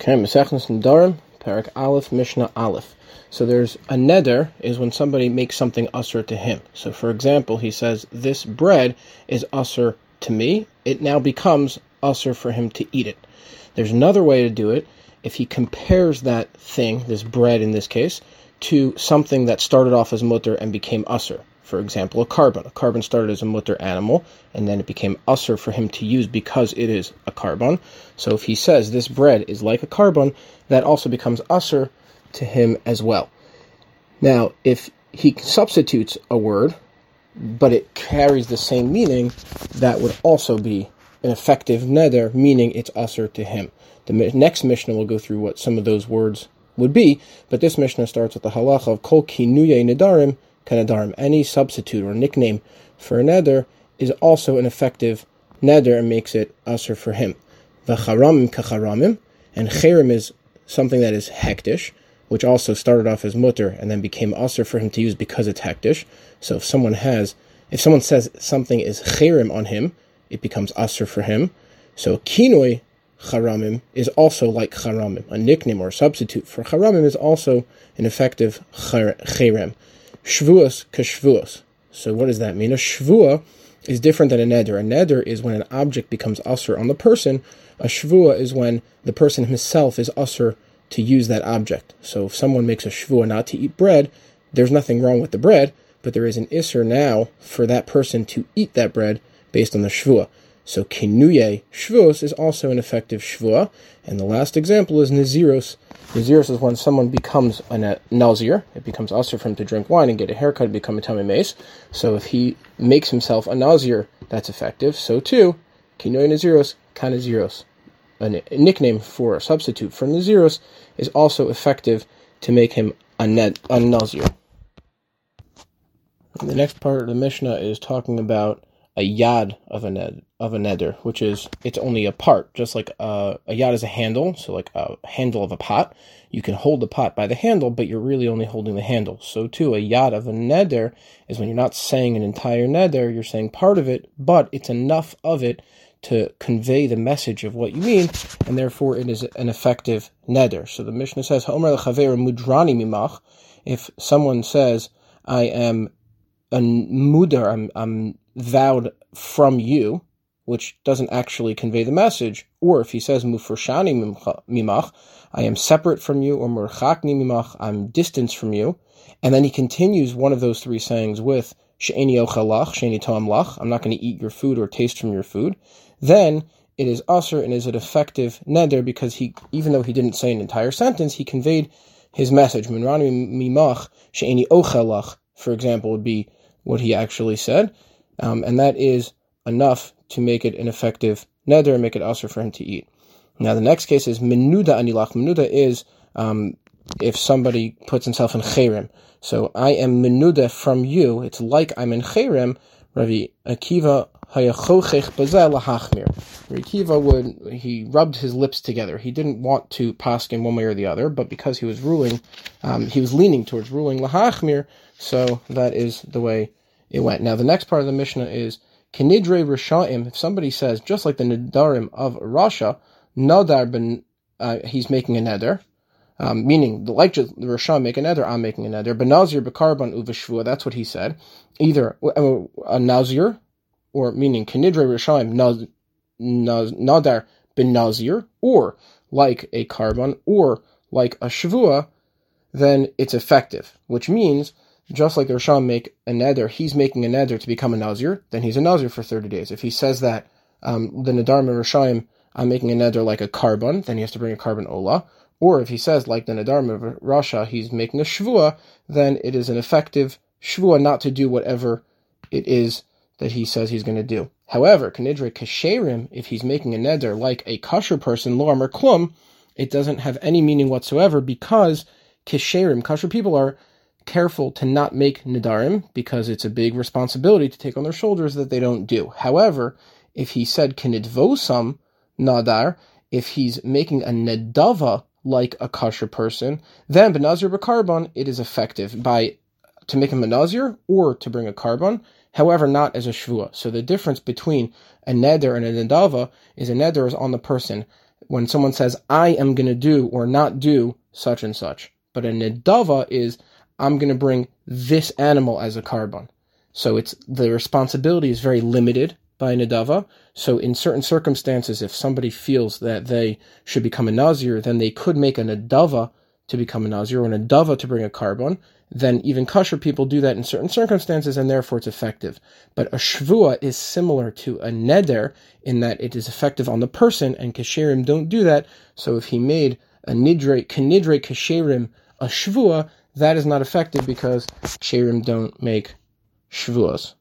Okay, Mesechnes Nedarim, Perek Aleph, Mishnah Aleph. So there's a neder is when somebody makes something usher to him. So for example, he says, This bread is usher to me. It now becomes usher for him to eat it. There's another way to do it if he compares that thing, this bread in this case, to something that started off as mutter and became usser. for example, a korban. A korban started as a mutter animal, and then it became usser for him to use because it is a korban. So if he says this bread is like a korban, that also becomes usser to him as well. Now, if he substitutes a word, but it carries the same meaning, that would also be an effective neder, meaning it's usser to him. The next Mishnah will go through what some of those words would be, but this Mishnah starts with the halacha of kol kinuye nedarim kanadarim. Any substitute or nickname for a neder is also an effective neder and makes it usher for him. V'charamim kacharamim, and cherim is something that is hektish, which also started off as mutter and then became usher for him to use because it's hektish. So if someone has, if someone says something is cherim on him, it becomes usher for him. So kinoi charamim is also like charamim. A nickname or a substitute for charamim is also an effective cherem. Shvuos kashvuos. So what does that mean? A shvua is different than a neder. A neder is when an object becomes usher on the person. A shvua is when the person himself is usher to use that object. So if someone makes a shvua not to eat bread, there's nothing wrong with the bread, but there is an isser now for that person to eat that bread based on the shvua. So kinuye shvuos is also an effective shvua. And the last example is naziros. Naziros is when someone becomes a nazir. It becomes usher for him to drink wine and get a haircut and become a tamei meis. So if he makes himself a nazir, that's effective. So too, kinuye naziros, kanaziros. A nickname for a substitute for naziros is also effective to make him a, ned, a nazir. The next part of the Mishnah is talking about a yad of a ned of a neder, which is it's only a part, just like a, a yad is a handle, so like a handle of a pot. You can hold the pot by the handle, but you're really only holding the handle. So too, a yad of a neder is when you're not saying an entire neder, you're saying part of it, but it's enough of it to convey the message of what you mean, and therefore it is an effective neder. So the Mishnah says, mudrani mimach. If someone says, I am a mudar, I'm, I'm vowed from you, which doesn't actually convey the message, or if he says mufrashani mimach, I am separate from you, or murchakni mimach, I'm distant from you, and then he continues one of those three sayings with she'eni ochalach, she'eni toam lach, I'm not going to eat your food or taste from your food, then it is usher and is an effective neder because he, even though he didn't say an entire sentence, he conveyed his message. Minrani mimach she'eni ochalach, for example, would be what he actually said, um, and that is enough to make it an effective neder and make it usher for him to eat. Now the next case is menuda anilach. Menuda is um, if somebody puts himself in cherem. So I am menuda from you. It's like I'm in cherem. Ravi Akiva hayachochech bazel lahachmir. Rabbi Akiva would he rubbed his lips together. He didn't want to pass in one way or the other, but because he was ruling, um, he was leaning towards ruling lahachmir. So that is the way it went. Now the next part of the Mishnah is Kinidre Rishaim, if somebody says, just like the Nidarim of Rasha, Nadar ben, uh, he's making a neder, um, meaning, like the Rishon make a neder, I'm making a neder. Benazir bekarban uvashvua, that's what he said. Either a nazir, or meaning Kinidre Rishaim, Nadar ben nazir, or like a korban, or like a shvua, then it's effective, which means just like the Rishon make a neder, he's making a neder to become a Nazir, then he's a Nazir for 30 days. If he says that um, the Nadar Rishayim, I'm making a neder like a korban, then he has to bring a korban Ola. Or if he says, like the Nadar Rasha, he's making a Shvua, then it is an effective Shvua not to do whatever it is that he says he's going to do. However, Kanidre Kasherim, if he's making a neder like a kosher person, Lo Amar Klum, it doesn't have any meaning whatsoever because Kasherim, kosher people are careful to not make Nadarim because it's a big responsibility to take on their shoulders that they don't do. However, if he said kinidvosam nadar, if he's making a nedava like a kosher person, then benazir b'karban it is effective by to make him a nazir or to bring a korban. However, not as a shvua. So the difference between a neder and a nedava is a neder is on the person when someone says, I am going to do or not do such and such. But a nedava is, I'm going to bring this animal as a korban. So it's the responsibility is very limited by nedava. So in certain circumstances, if somebody feels that they should become a nazir, then they could make a nedava to become a nazir or a nedava to bring a korban. Then even kosher people do that in certain circumstances, and therefore it's effective. But a shvua is similar to a neder in that it is effective on the person, and kasherim don't do that. So if he made a nidre, kanidre kasherim a shvua, that is not effective because kasherim don't make shvuas.